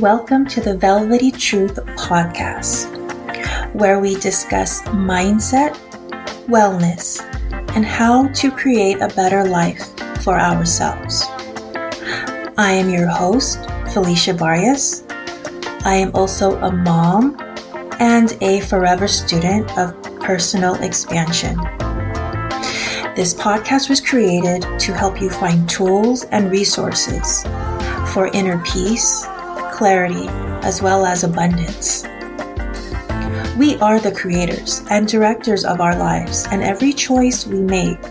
Welcome to the Velvety Truth podcast, where we discuss mindset, wellness, and how to create a better life for ourselves. I am your host, Felicia Barrios. I am also a mom and a forever student of personal expansion. This podcast was created to help you find tools and resources for inner peace, clarity, as well as abundance. We are the creators and directors of our lives, and every choice we make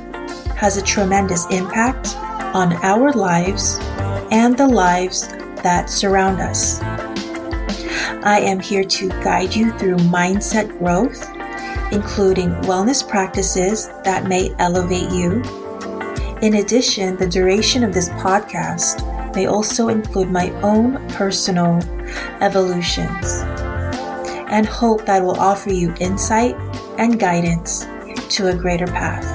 has a tremendous impact on our lives and the lives that surround us. I am here to guide you through mindset growth including wellness practices that may elevate you. In addition, the duration of this podcast may also include my own personal evolutions and hope that will offer you insight and guidance to a greater path.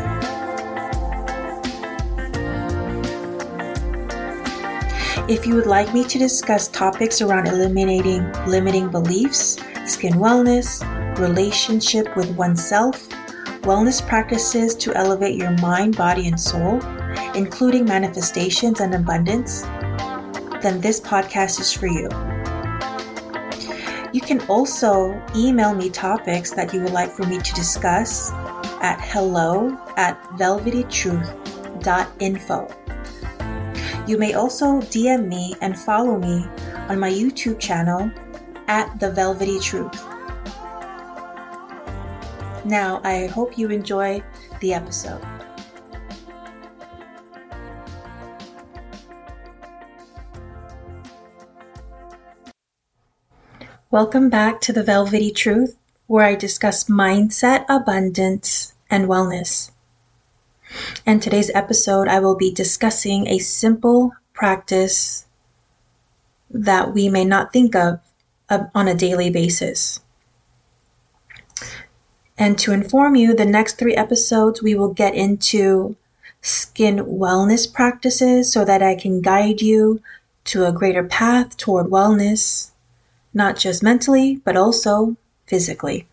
If you would like me to discuss topics around eliminating limiting beliefs, skin wellness, relationship with oneself, wellness practices to elevate your mind, body, and soul, including manifestations and abundance, then this podcast is for you. You can also email me topics that you would like for me to discuss at hello at velvetytruth.info. You may also DM me and follow me on my YouTube channel at The Velvety Truth. Now, I hope you enjoy the episode. Welcome back to the Velvety Truth, where I discuss mindset, abundance, and wellness. In today's episode, I will be discussing a simple practice that we may not think of on a daily basis. And to inform you, the next three episodes, we will get into skin wellness practices so that I can guide you to a greater path toward wellness, not just mentally, but also physically.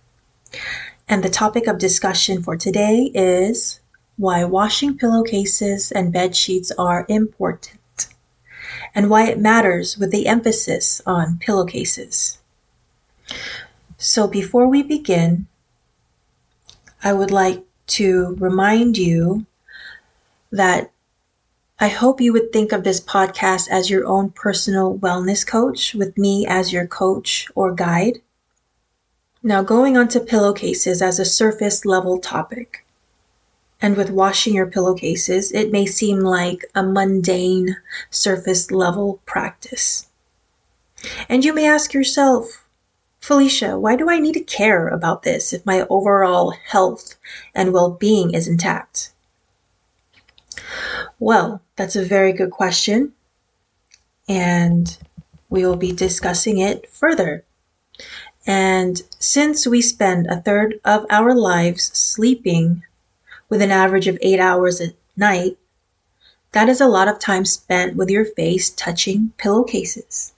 And the topic of discussion for today is why washing pillowcases and bed sheets are important and why it matters with the emphasis on pillowcases. So before we begin, I would like to remind you that I hope you would think of this podcast as your own personal wellness coach with me as your coach or guide. Now, going on to pillowcases as a surface level topic. And with washing your pillowcases, it may seem like a mundane surface level practice. And you may ask yourself, Felicia, why do I need to care about this if my overall health and well being is intact? Well, that's a very good question, and we will be discussing it further. And since we spend a third of our lives sleeping with an average of eight hours a night, that is a lot of time spent with your face touching pillowcases.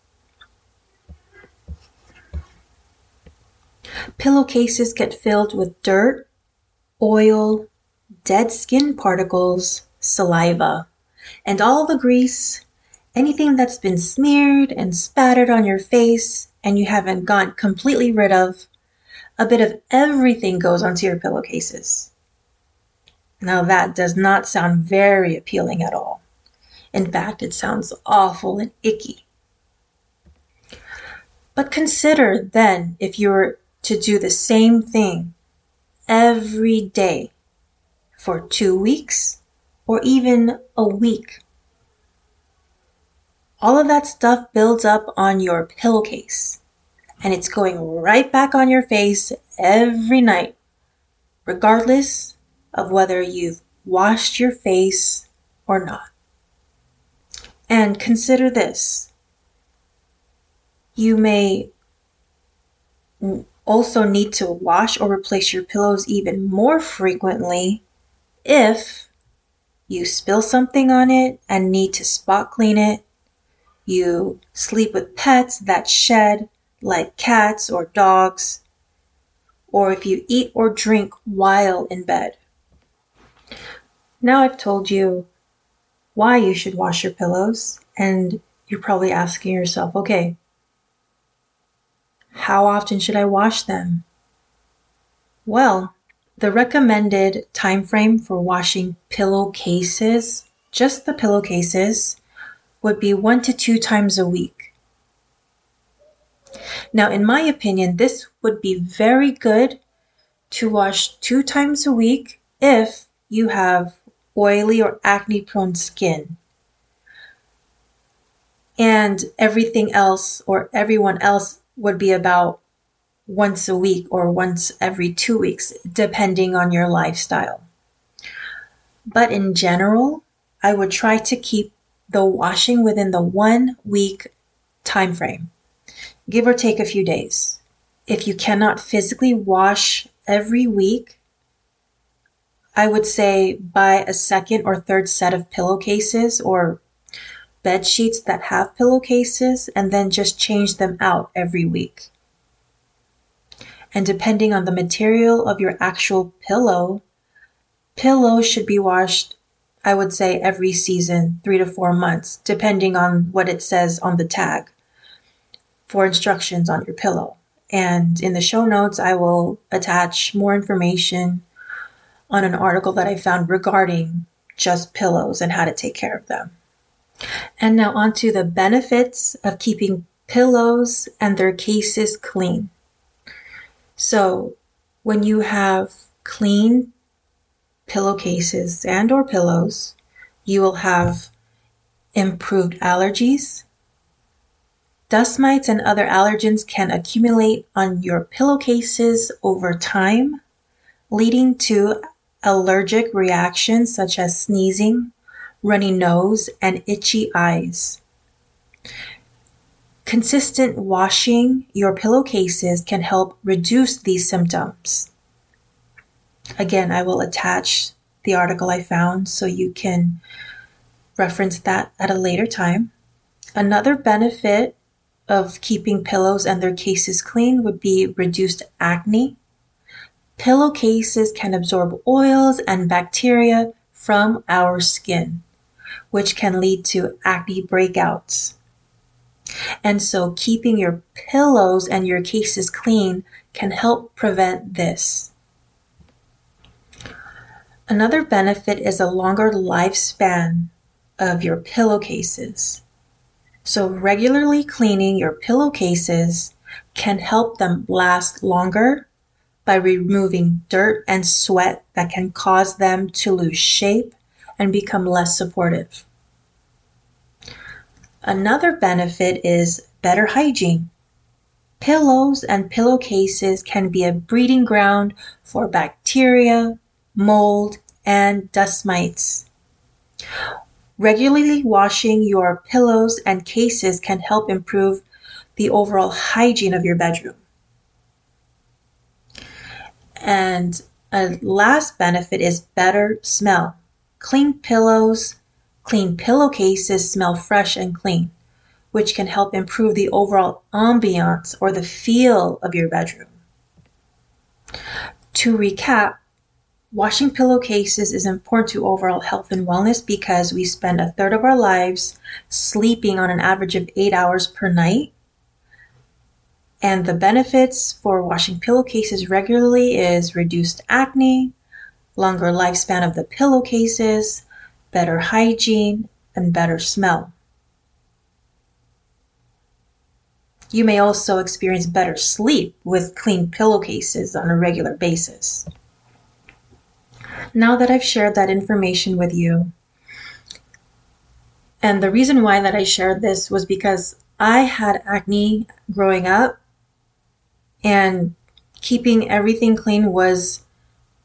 Pillowcases get filled with dirt, oil, dead skin particles, saliva, and all the grease, anything that's been smeared and spattered on your face and you haven't gotten completely rid of. A bit of everything goes onto your pillowcases. Now, that does not sound very appealing at all. In fact, it sounds awful and icky. But consider then if you were to do the same thing every day for two weeks or even a week. All of that stuff builds up on your pillowcase and it's going right back on your face every night, regardless of whether you've washed your face or not. And consider this. You may also need to wash or replace your pillows even more frequently if you spill something on it and need to spot clean it, you sleep with pets that shed, like cats or dogs, or if you eat or drink while in bed. Now I've told you why you should wash your pillows, and you're probably asking yourself, okay, how often should I wash them? Well, the recommended time frame for washing pillowcases, just the pillowcases, would be one to two times a week. Now, in my opinion, this would be very good to wash two times a week if you have oily or acne prone skin. And everything else or everyone else would be about once a week or once every two weeks, depending on your lifestyle. But in general, I would try to keep the washing within the one week time frame, give or take a few days. If you cannot physically wash every week, I would say buy a second or third set of pillowcases or bed sheets that have pillowcases and then just change them out every week. And depending on the material of your actual pillow, pillows should be washed I would say every season, three to four months, depending on what it says on the tag for instructions on your pillow. And in the show notes, I will attach more information on an article that I found regarding just pillows and how to take care of them. And now on to the benefits of keeping pillows and their cases clean. So when you have clean pillowcases and or pillows, you will have improved allergies. Dust mites and other allergens can accumulate on your pillowcases over time, leading to allergic reactions such as sneezing, runny nose, and itchy eyes. Consistent washing your pillowcases can help reduce these symptoms. Again, I will attach the article I found so you can reference that at a later time. Another benefit of keeping pillows and their cases clean would be reduced acne. Pillowcases can absorb oils and bacteria from our skin, which can lead to acne breakouts. And so keeping your pillows and your cases clean can help prevent this. Another benefit is a longer lifespan of your pillowcases. So regularly cleaning your pillowcases can help them last longer by removing dirt and sweat that can cause them to lose shape and become less supportive. Another benefit is better hygiene. Pillows and pillowcases can be a breeding ground for bacteria, mold, and dust mites. Regularly washing your pillows and cases can help improve the overall hygiene of your bedroom. And a last benefit is better smell. Clean pillows, clean pillowcases smell fresh and clean, which can help improve the overall ambiance or the feel of your bedroom. To recap, Washing pillowcases is important to overall health and wellness because we spend a third of our lives sleeping on an average of eight hours per night. And the benefits for washing pillowcases regularly is reduced acne, longer lifespan of the pillowcases, better hygiene, and better smell. You may also experience better sleep with clean pillowcases on a regular basis now that I've shared that information with you, and the reason why that I shared this was because I had acne growing up and keeping everything clean was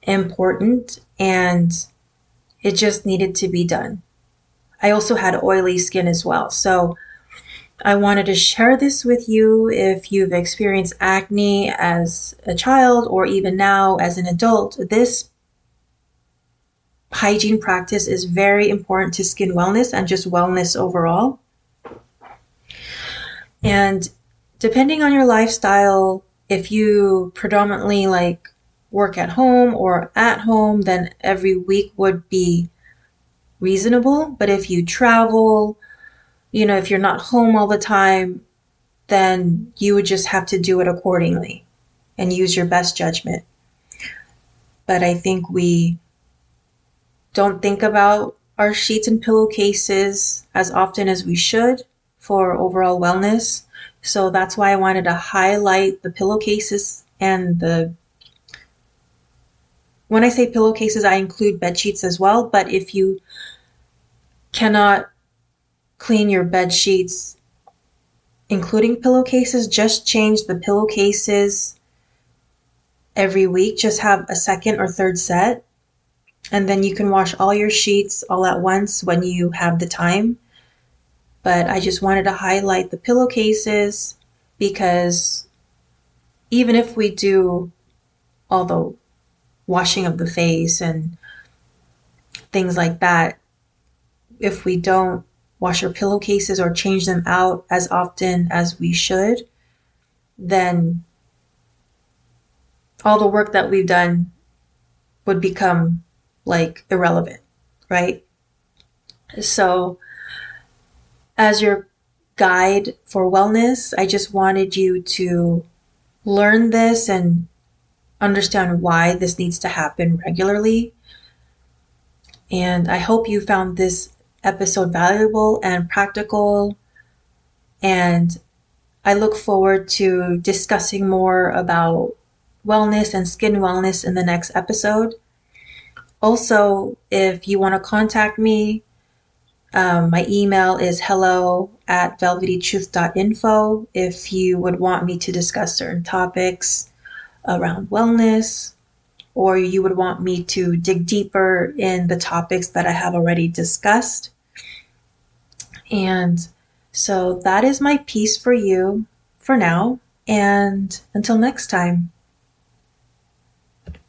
important and it just needed to be done. I also had oily skin as well. So I wanted to share this with you if you've experienced acne as a child or even now as an adult. This hygiene practice is very important to skin wellness and just wellness overall. And depending on your lifestyle, if you predominantly like work at home or at home, then every week would be reasonable. But if you travel, you know, if you're not home all the time, then you would just have to do it accordingly and use your best judgment. But I think we don't think about our sheets and pillowcases as often as we should for overall wellness. So that's why I wanted to highlight the pillowcases and the when I say pillowcases, I include bed sheets as well. But if you cannot clean your bed sheets, including pillowcases, just change the pillowcases every week. Just have a second or third set. And then you can wash all your sheets all at once when you have the time. But I just wanted to highlight the pillowcases because even if we do the washing of the face and things like that, if we don't wash our pillowcases or change them out as often as we should, then all the work that we've done would become like irrelevant, right? So, as your guide for wellness, I just wanted you to learn this and understand why this needs to happen regularly. And I hope you found this episode valuable and practical. And I look forward to discussing more about wellness and skin wellness in the next episode. Also, if you want to contact me, um, my email is hello at velvetytruth.info if you would want me to discuss certain topics around wellness, or you would want me to dig deeper in the topics that I have already discussed. And so that is my piece for you for now. And until next time.